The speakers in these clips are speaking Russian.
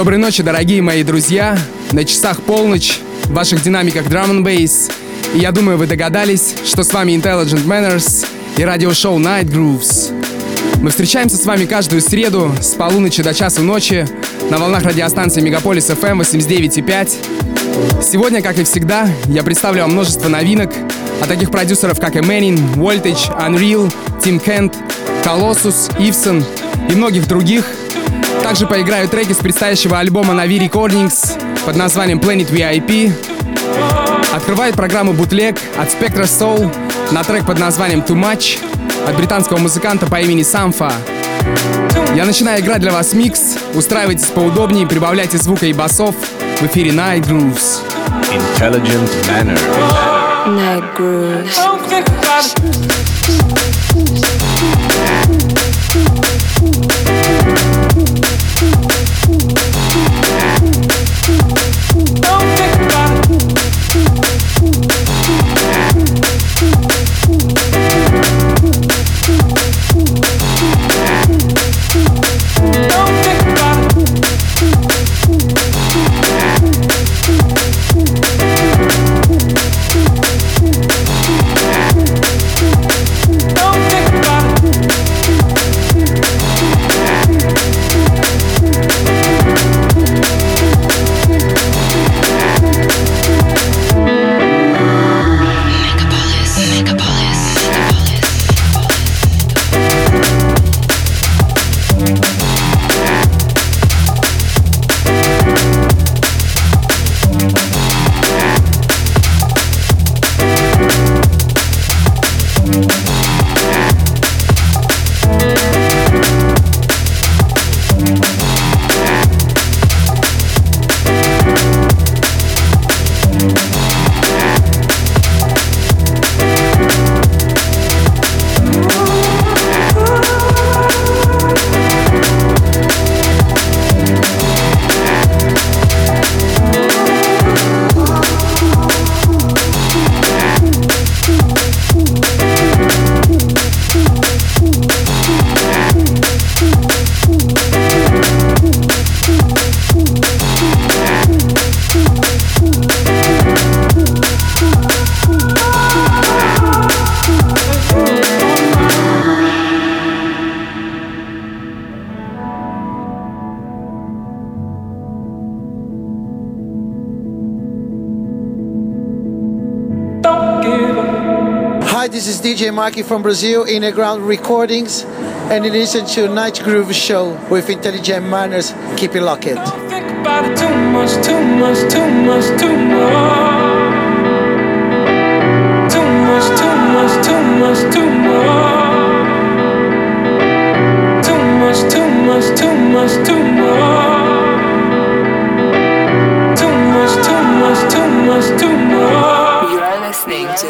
Доброй ночи, дорогие мои друзья. На часах полночь, в ваших динамиках Drum and Bass. И я думаю, вы догадались, что с вами Intelligent Manners и радиошоу Night Grooves. Мы встречаемся с вами каждую среду с полуночи до часу ночи на волнах радиостанции Мегаполис FM 89.5. Сегодня, как и всегда, я представлю вам множество новинок от таких продюсеров, как Эмэнин, Voltage, Unreal, Tim Kent, Colossus, Ивсон и многих других – также поиграю треки с предстоящего альбома на V Recordings под названием Planet VIP. Открывает программу Bootleg от Spectra Soul на трек под названием Too Much от британского музыканта по имени Самфа. Я начинаю играть для вас микс. Устраивайтесь поудобнее, прибавляйте звука и басов. В эфире Night Grooves. Intelligent Manner. Night Grooves. DJ Marky from Brazil, in the Ground Recordings, and you listen to Night Groove Show with Intelligent Manners. Keep it locked. Don't think about it too much, too much, too much, too much. Too much, too much, too much, too much. Too much, too much, too much, too much. Too much, too much, too much, too much. You're listening to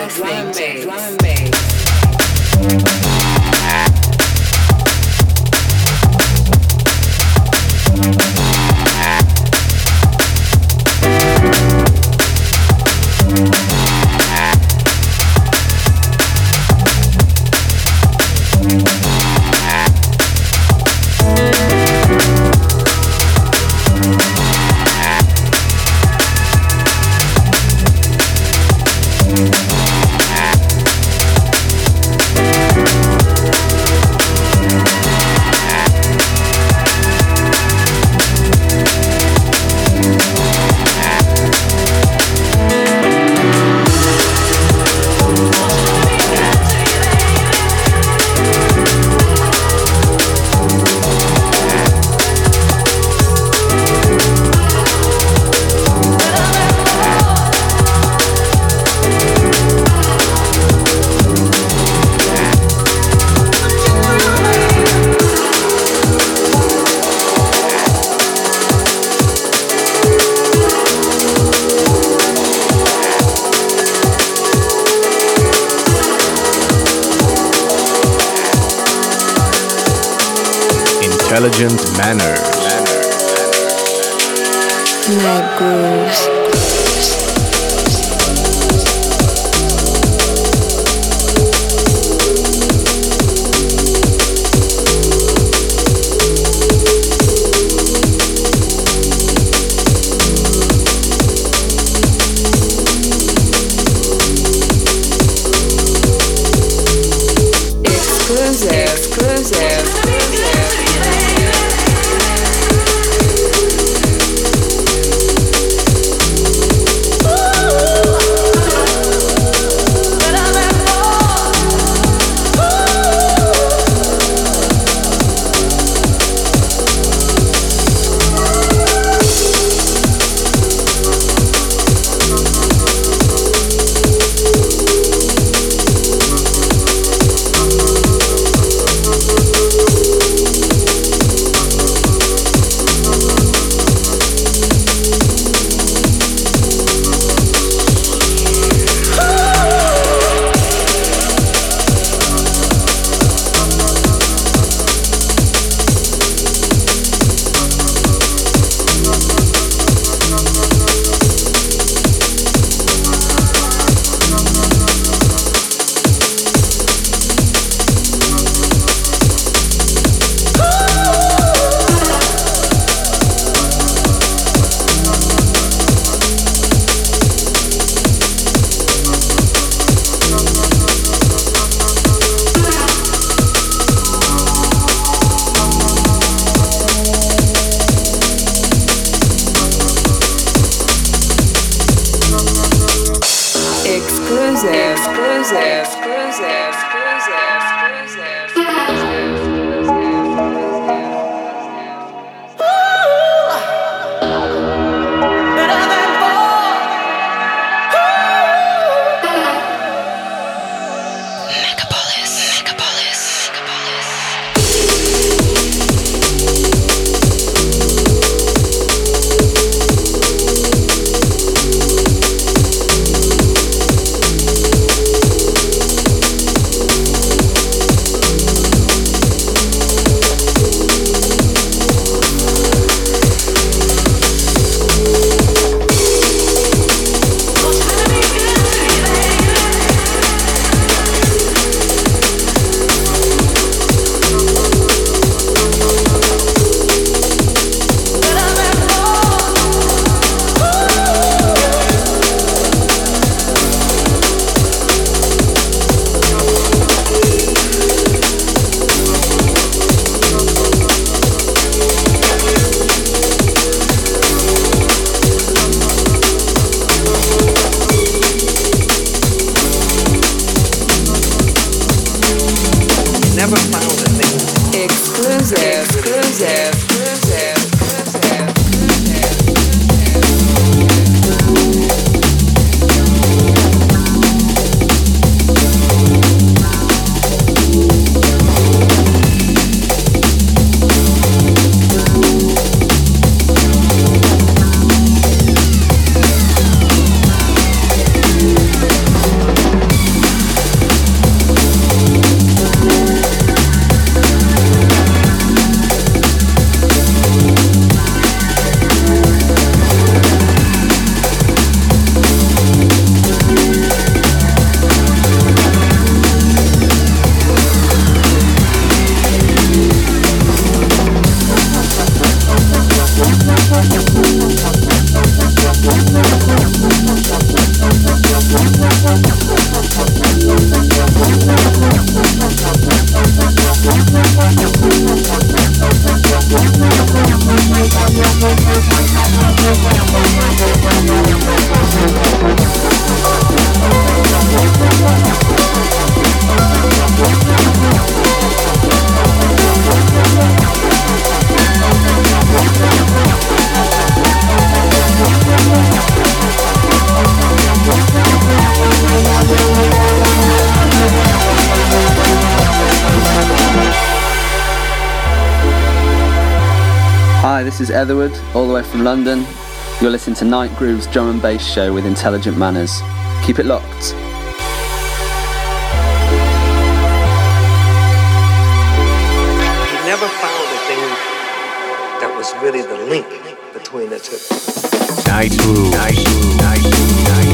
Etherwood, all the way from London. You're listening to Night Groove's drum and bass show with intelligent manners. Keep it locked. never found a thing that was really the link between the two. Night Groove. Night Groove. Night Groove. Night Groove.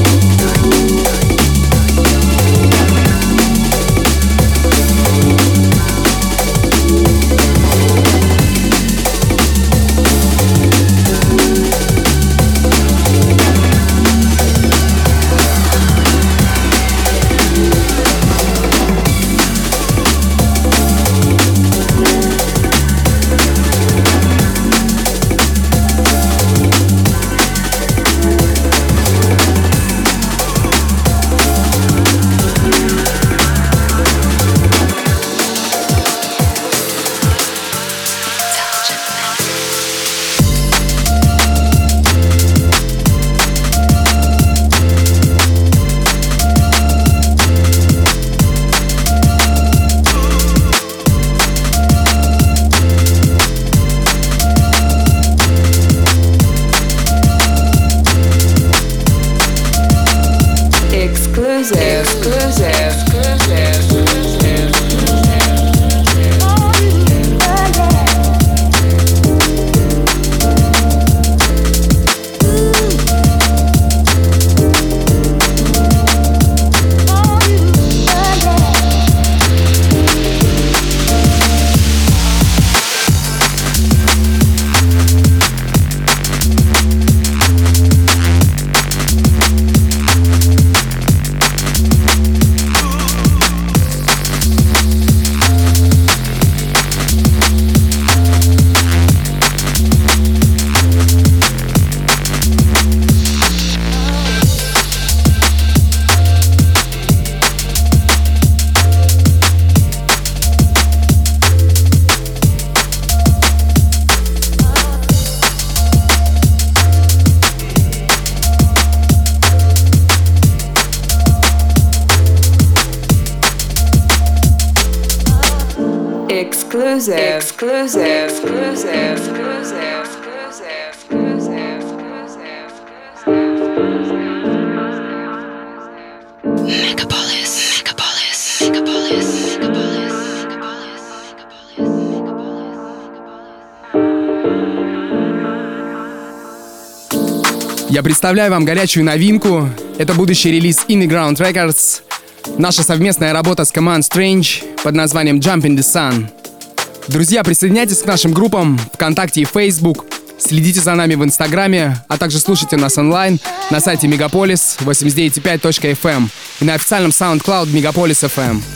Представляю вам горячую новинку. Это будущий релиз In Ground Records. Наша совместная работа с Command Strange под названием Jump in the Sun. Друзья, присоединяйтесь к нашим группам ВКонтакте и Facebook. Следите за нами в Инстаграме, а также слушайте нас онлайн на сайте Megapolis 89.5.fm и на официальном SoundCloud Megapolis FM.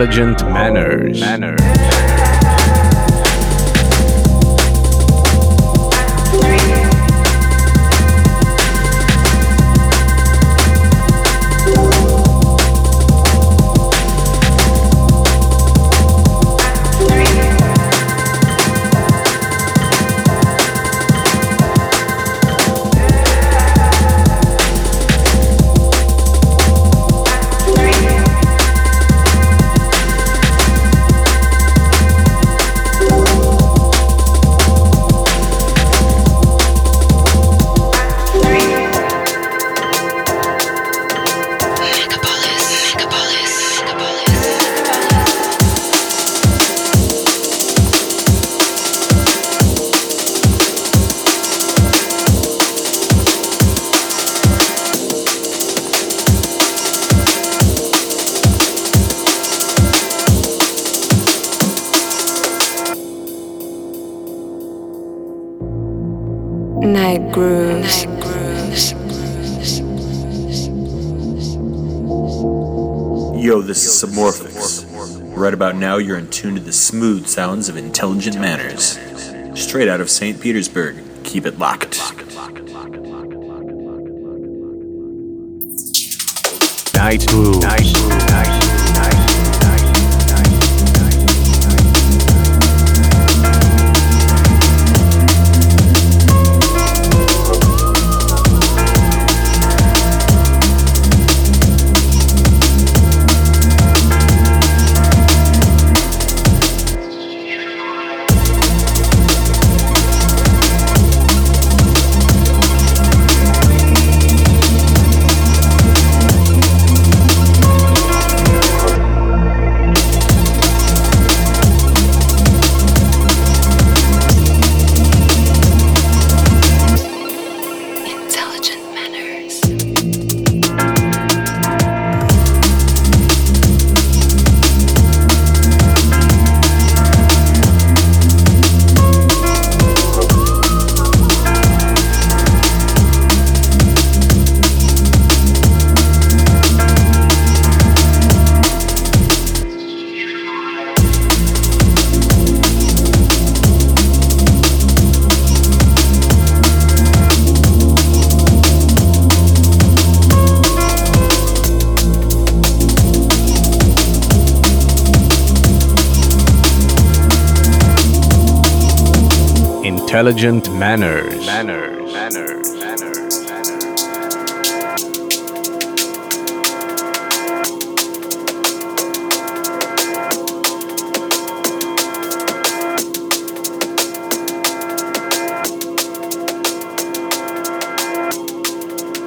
Intelligent Manners. Manners. Now, you're in tune to the smooth sounds of intelligent manners. Straight out of St. Petersburg. Keep it locked. Night Groove. Night. Intelligent manners. Manners. Manners. Manners.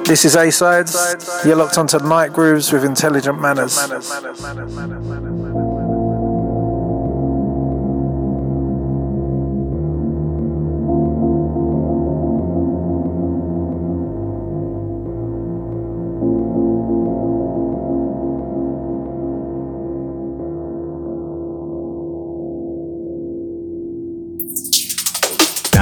This is A Sides. You're locked onto Night Grooves with Intelligent Manners. Night Groove.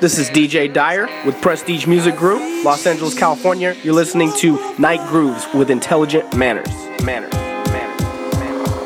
This is DJ Dyer with Prestige Music Group, Los Angeles, California. You're listening to Night Grooves with Intelligent Manners. Manners. Manners. Manners.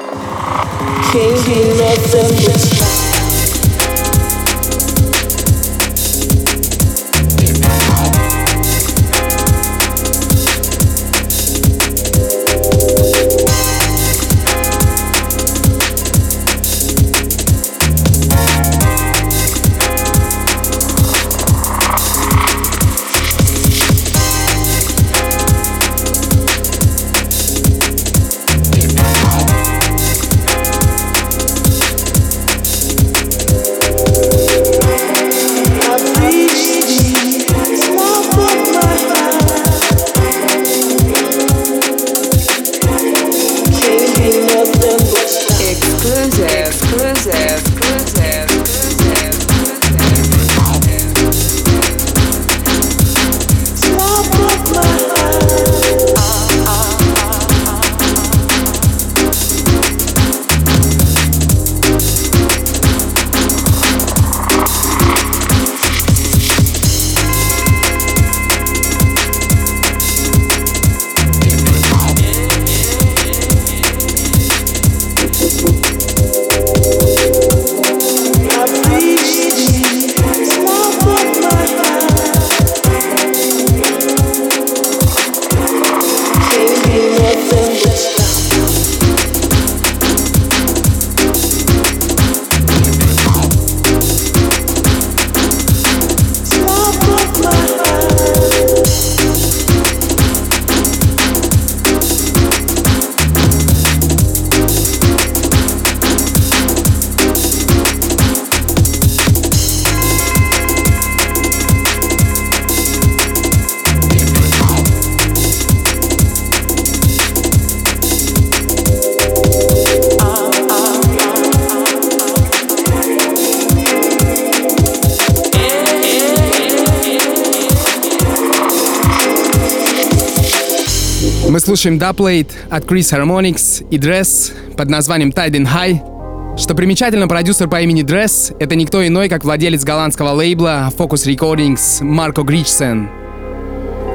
Слушаем Duplate от Chris Harmonix и Dress под названием Tide High. Что примечательно, продюсер по имени Dress — это никто иной, как владелец голландского лейбла Focus Recordings Марко Гричсен.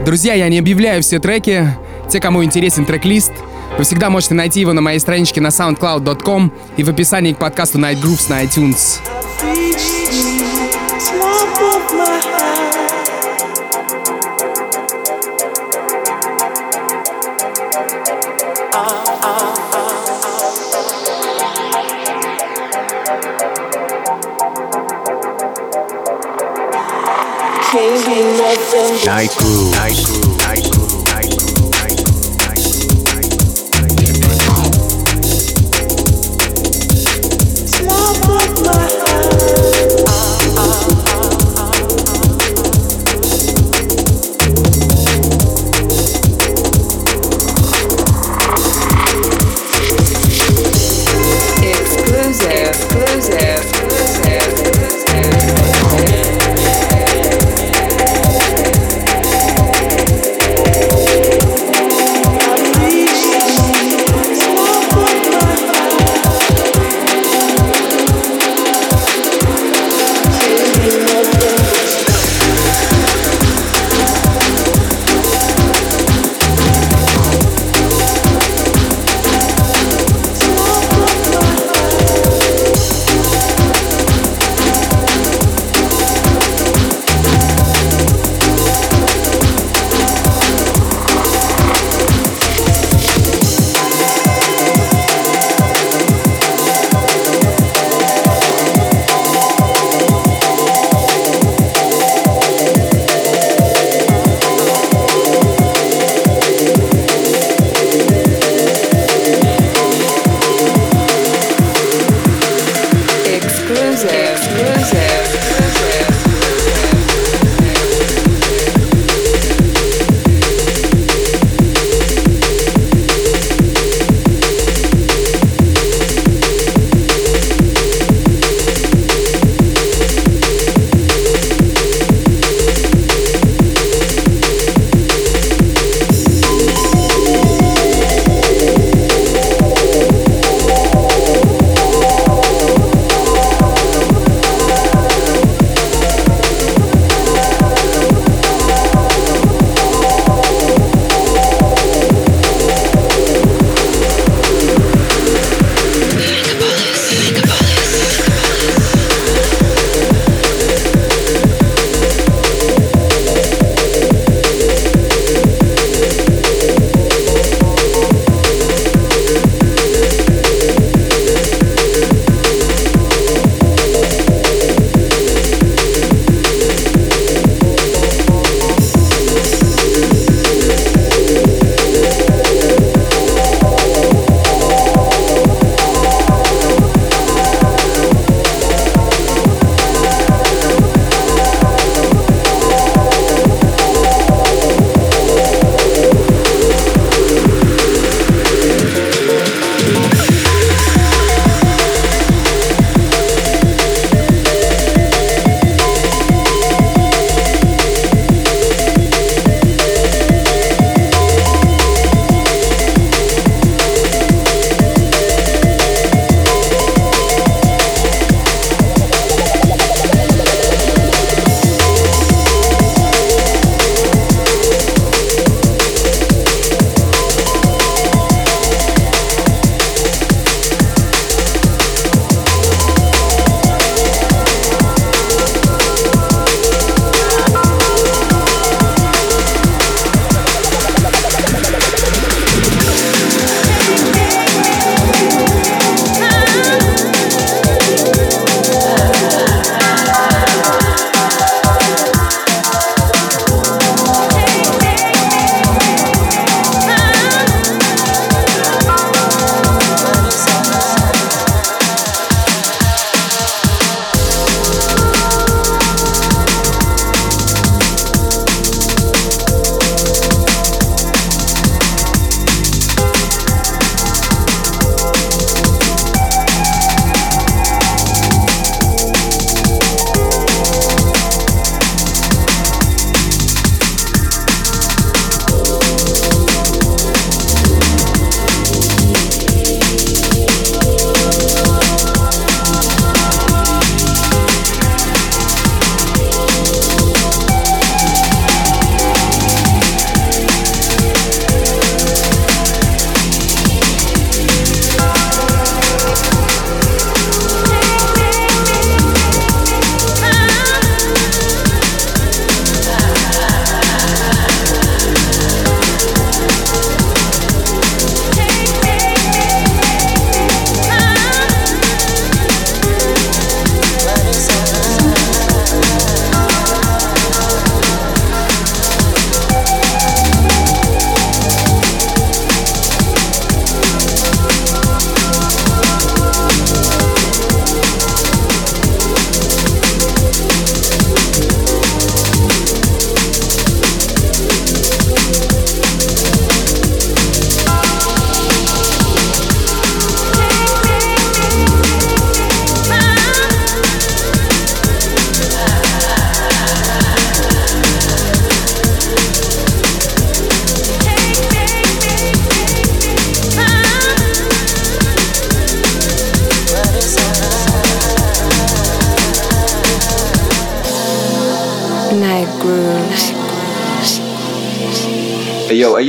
Друзья, я не объявляю все треки. Те, кому интересен трек-лист, вы всегда можете найти его на моей страничке на soundcloud.com и в описании к подкасту Night Grooves на iTunes. Night Night Groove. Night Groove.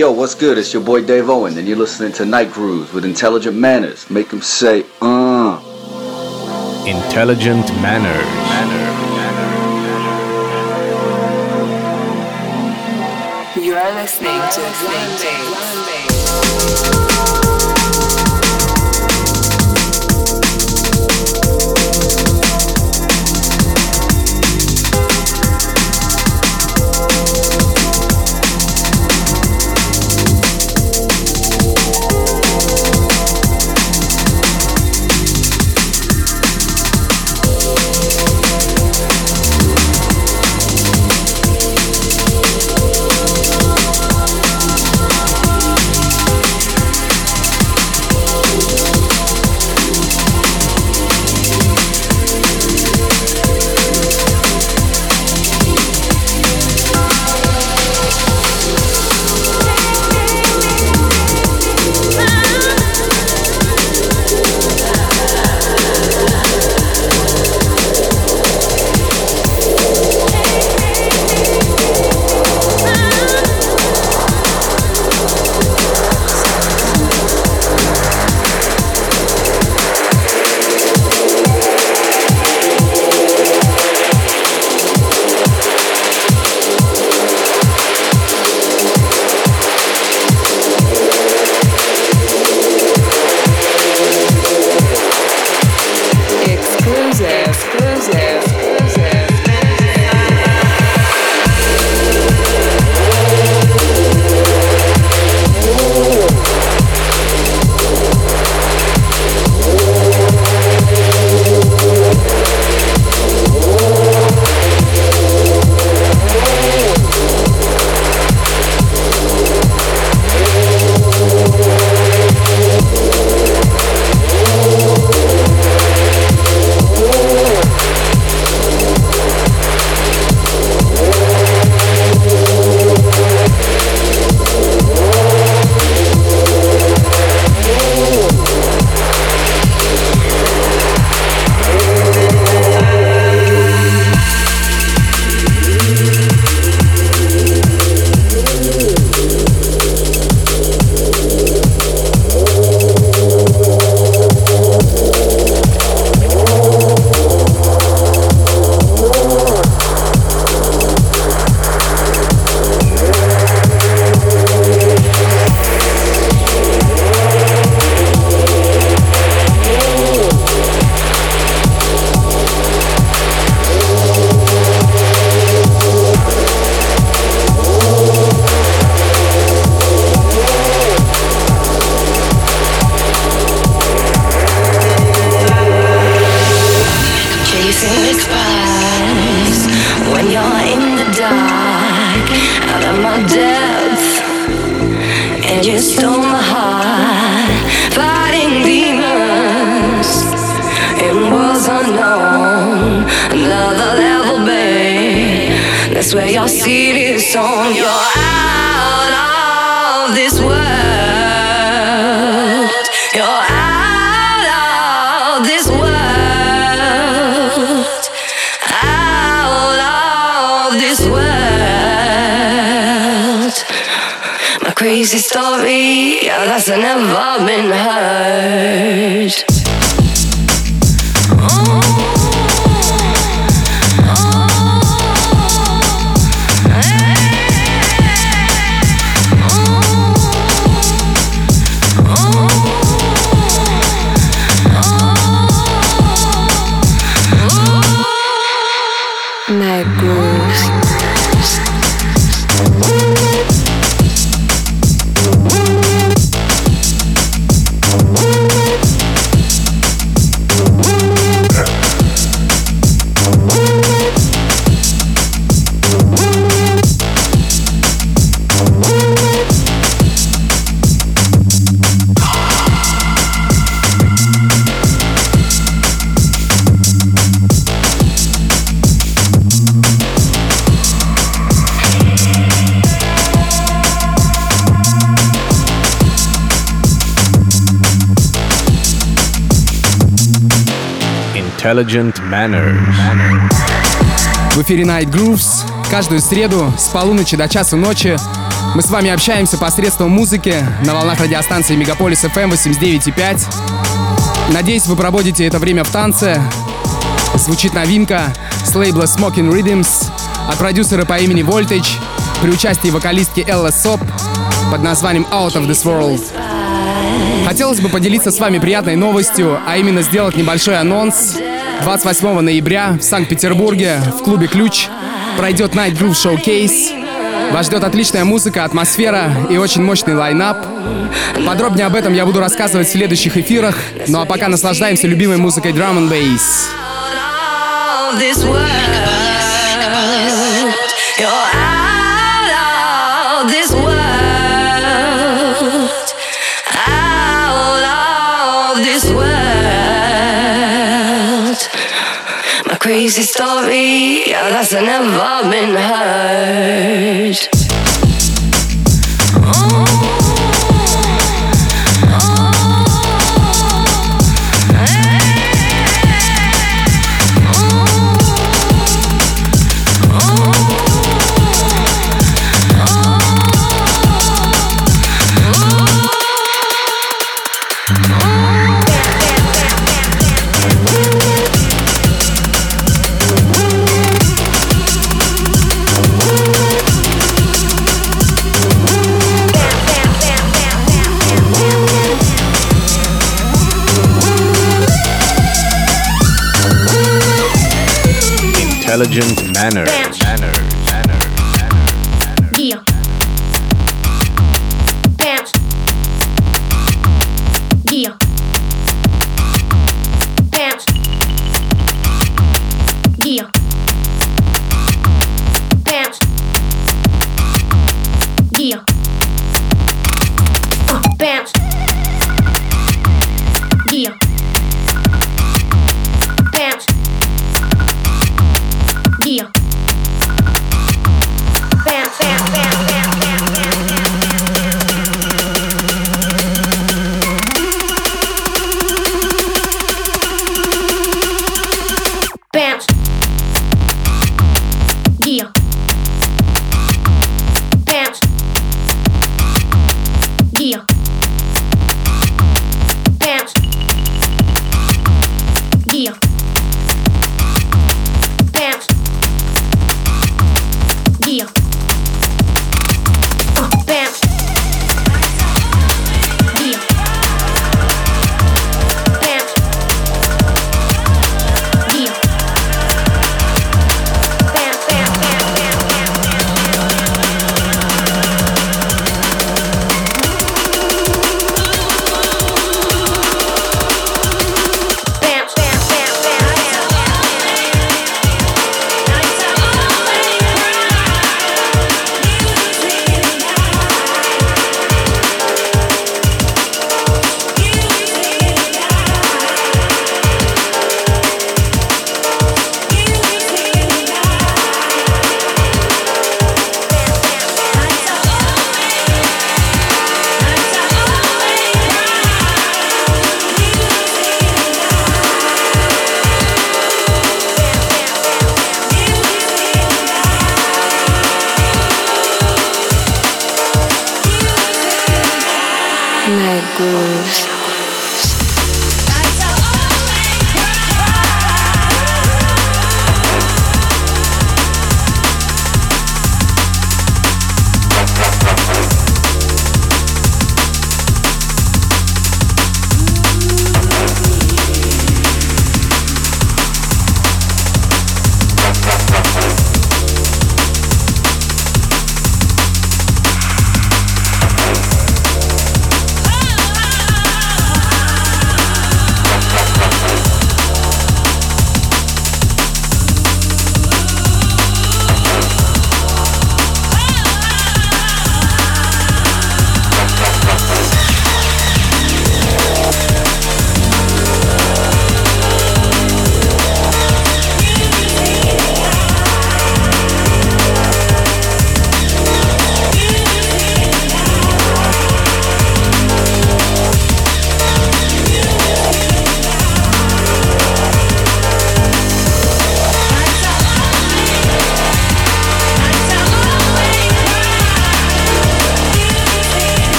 Yo, what's good? It's your boy Dave Owen, and you're listening to Night Grooves with Intelligent Manners. Make them say, uh. Intelligent Manners. You are listening to Drum Bass. That's where your seed is sown. You're out of this world. Crazy story, yeah, that's never been heard. Intelligent Manners. В эфире Night Grooves. Каждую среду с полуночи до часу ночи Мы с вами общаемся посредством музыки на волнах радиостанции Мегаполис FM 89.5. Надеюсь, вы проводите это время в танце. Звучит новинка с лейбла Smoking Rhythms от продюсера по имени Voltage при участии вокалистки Элла Соп под названием Out of This World. Хотелось бы поделиться с вами приятной новостью, а именно сделать небольшой анонс. 28 ноября в Санкт-Петербурге в клубе «Ключ» пройдет Night Groove Showcase. Вас ждет отличная музыка, атмосфера и очень мощный лайнап. Подробнее об этом я буду рассказывать в следующих эфирах. Ну а пока наслаждаемся любимой музыкой Drum and Bass. Crazy story yeah, that's never been heard. Intelligent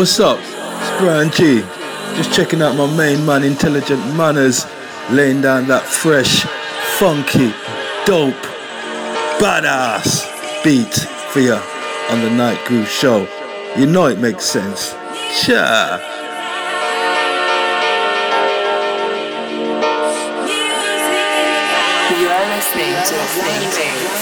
what's up? It's Brian G. Just checking out my main man, Intelligent Manners, laying down that fresh, funky, dope, badass beat for you on the Night Groove Show. You know it makes sense. Cha. You are listening to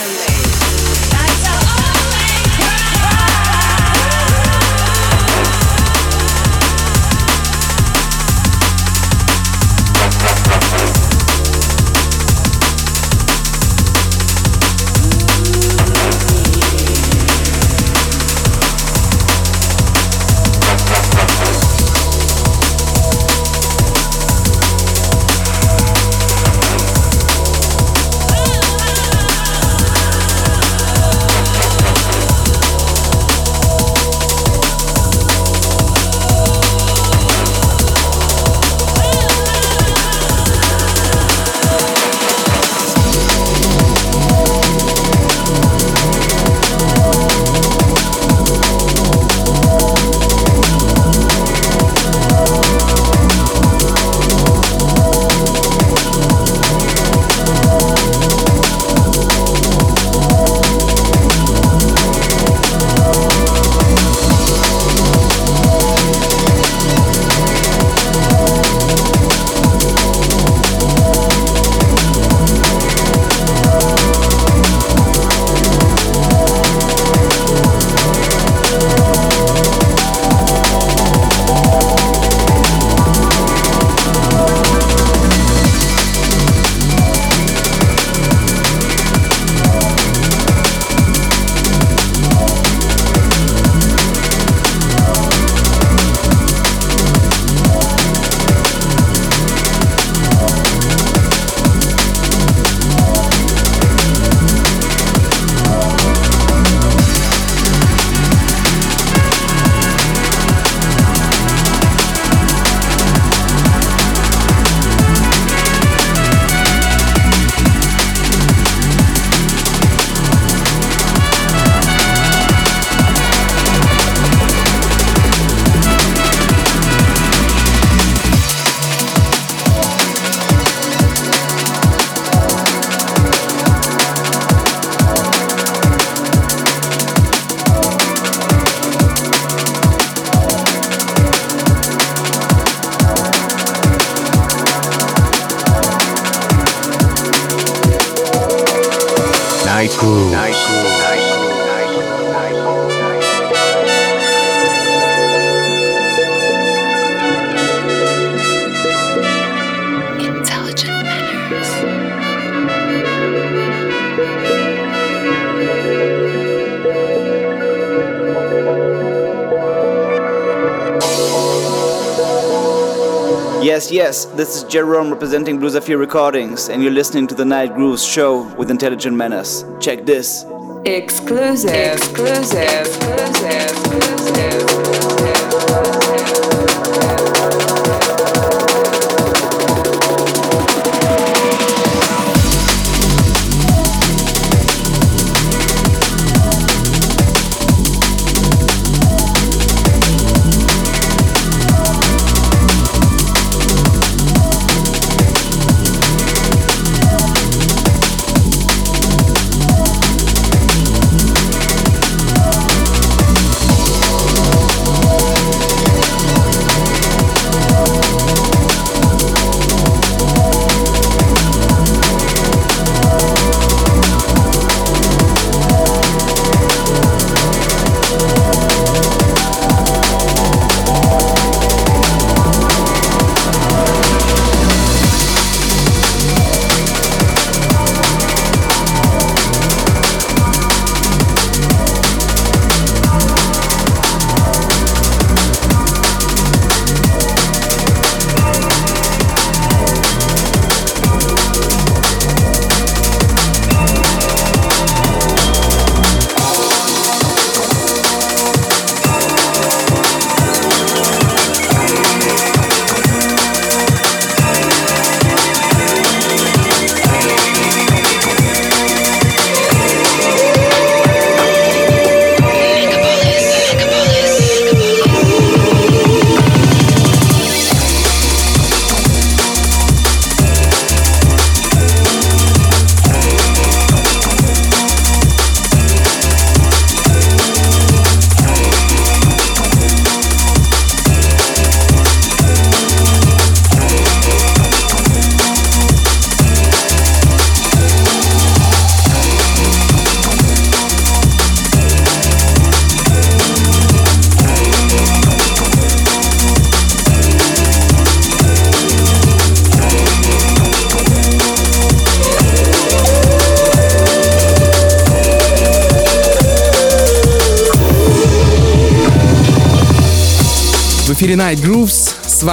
This is Jerome representing Blue Zephyr Recordings, and you're listening to the Night Grooves show with Intelligent Menace. Check this. Exclusive, exclusive, exclusive, exclusive.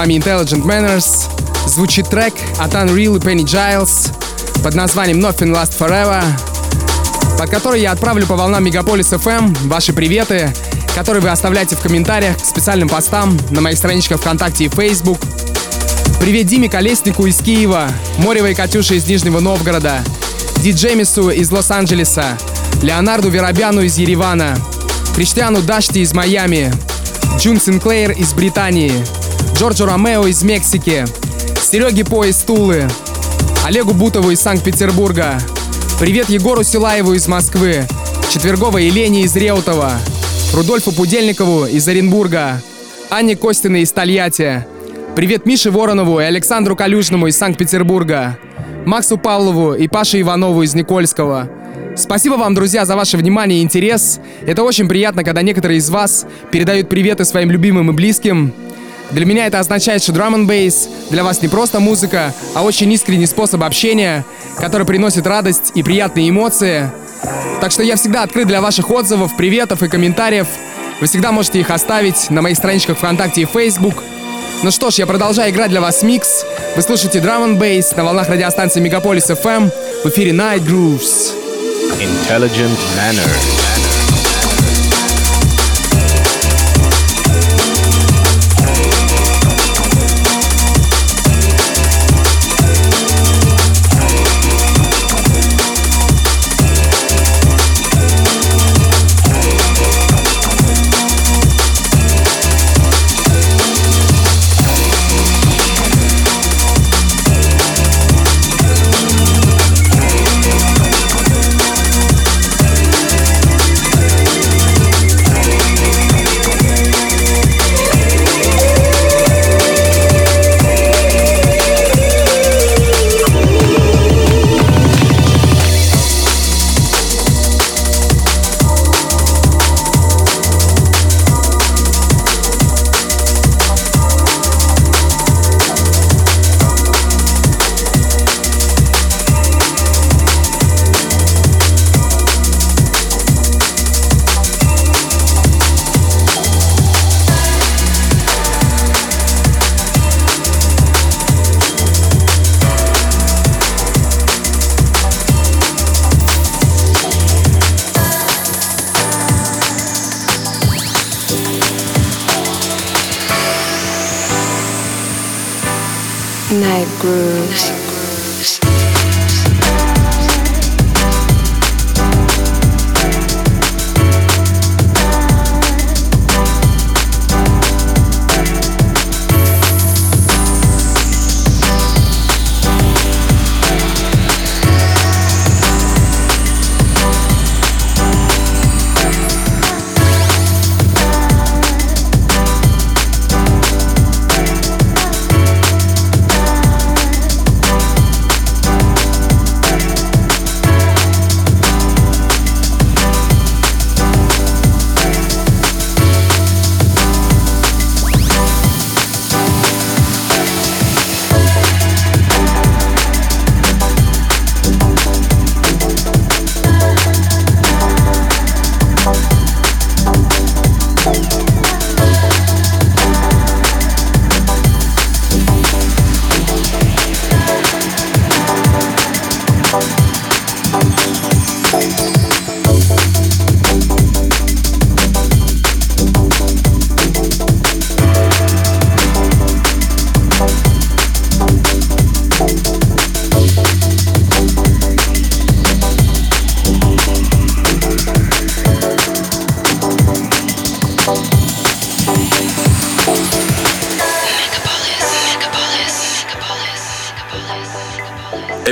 Вами Intelligent Manners. Звучит трек от Unreal и Penny Giles под названием Nothing Last Forever, под который я отправлю по волнам Мегаполис FM ваши приветы, которые вы оставляете в комментариях к специальным постам на моих страничках ВКонтакте и Facebook. Привет Диме Колеснику из Киева, Моревой Катюше из Нижнего Новгорода, Ди Джемису из Лос-Анджелеса, Леонарду Веробяну из Еревана, Криштиану Дашти из Майами, Джун Синклейр из Британии, Джорджо Ромео из Мексики, Сереге По из Тулы, Олегу Бутову из Санкт-Петербурга, привет Егору Силаеву из Москвы, Четверговой Елене из Реутова, Рудольфу Пудельникову из Оренбурга, Анне Костиной из Тольятти, привет Мише Воронову и Александру Калюжному из Санкт-Петербурга, Максу Павлову и Паше Иванову из Никольского. Спасибо вам, друзья, за ваше внимание и интерес. Это очень приятно, когда некоторые из вас передают приветы своим любимым и близким. Для меня это означает, что драм н бейс для вас не просто музыка, а очень искренний способ общения, который приносит радость и приятные эмоции. Так что я всегда открыт для ваших отзывов, приветов и комментариев. Вы всегда можете их оставить на моих страничках ВКонтакте и Facebook. Ну что ж, я продолжаю играть для вас микс. Вы слушаете Drum and Bass на волнах радиостанции Мегаполис FM в эфире Night Grooves. Intelligent Manner.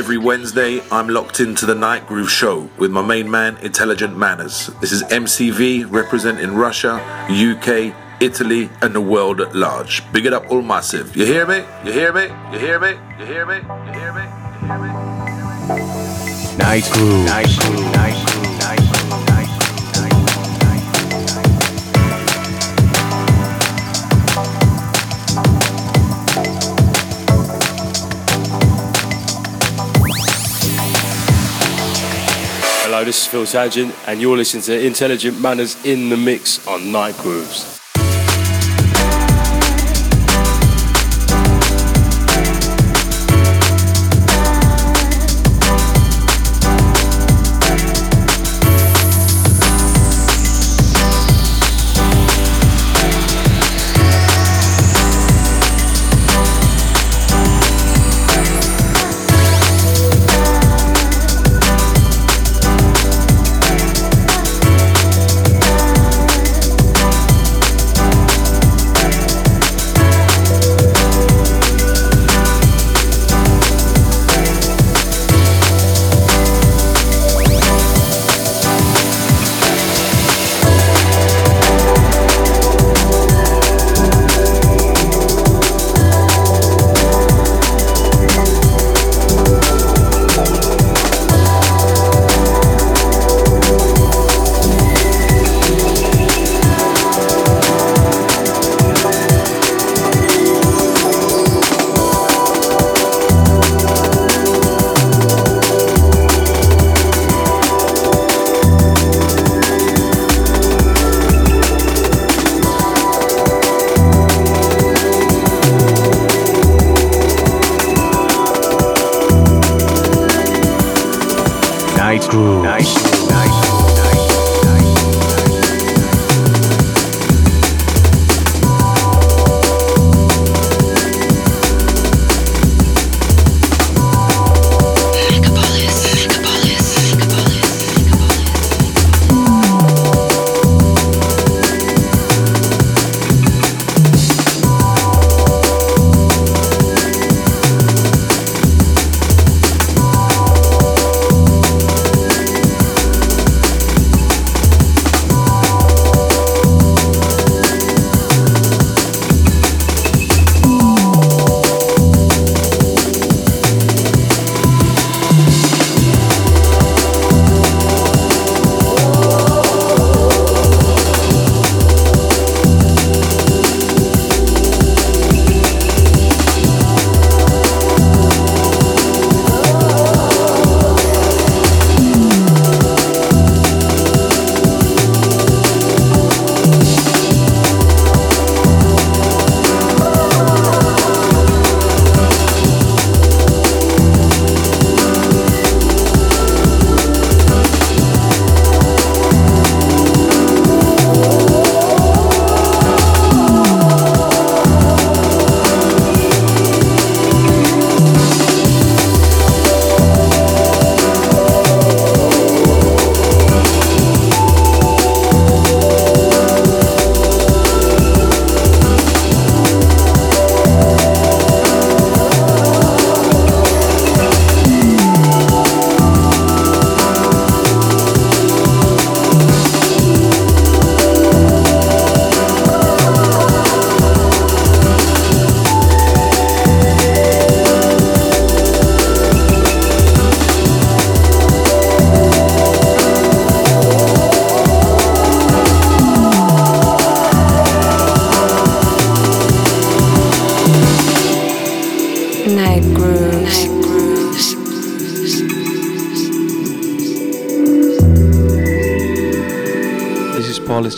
Wednesday, I'm locked into the Night Groove Show with my main man, Intelligent Manners. This is MCV representing Russia, UK, Italy, and the world at large. Big it up all massive. You hear me? You hear me? You hear me? You hear me? You hear me? You hear me? Night Groove. Night Groove. Night Groove. Hello, this is Phil Sargent, and you're listening to Intelligent Manners in the Mix on Night Grooves.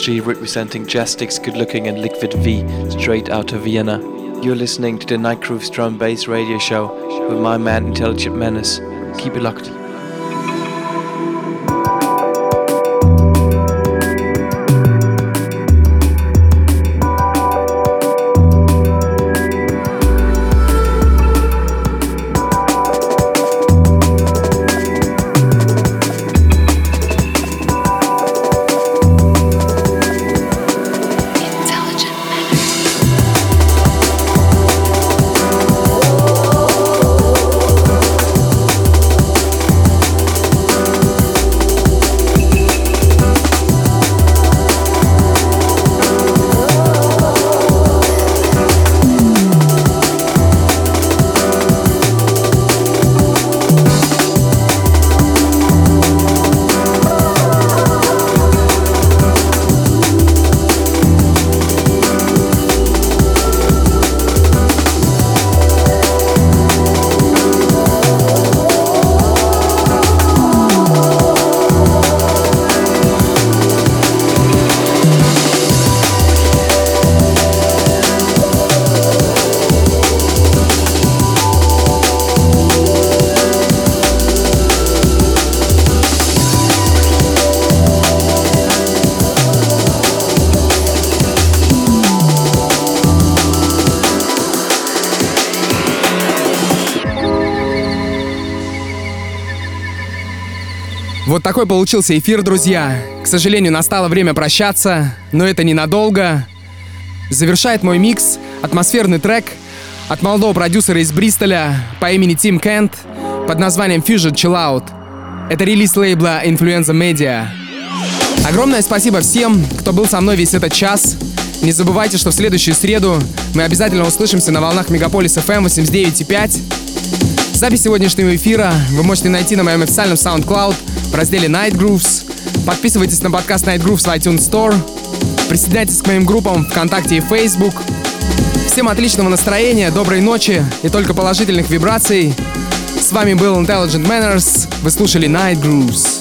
Representing Jastix Good Looking and Liquid V straight out of Vienna. You're listening to the Night Grooves Drum Bass Radio Show with my man Intelligent Menace. Keep it locked. Такой получился эфир, друзья. К сожалению, настало время прощаться, но это ненадолго. Завершает мой микс атмосферный трек от молодого продюсера из Бристоля по имени Тим Кент под названием Fusion Chill Out. Это релиз лейбла Influenza Media. Огромное спасибо всем, кто был со мной весь этот час. Не забывайте, что в следующую среду мы обязательно услышимся на волнах Мегаполис FM 89.5. Запись сегодняшнего эфира вы можете найти на моем официальном SoundCloud в разделе Night Grooves. Подписывайтесь на подкаст Night Grooves в iTunes Store. Присоединяйтесь к моим группам ВКонтакте и Facebook. Всем отличного настроения, доброй ночи и только положительных вибраций. С вами был Intelligent Manners. Вы слушали Night Grooves.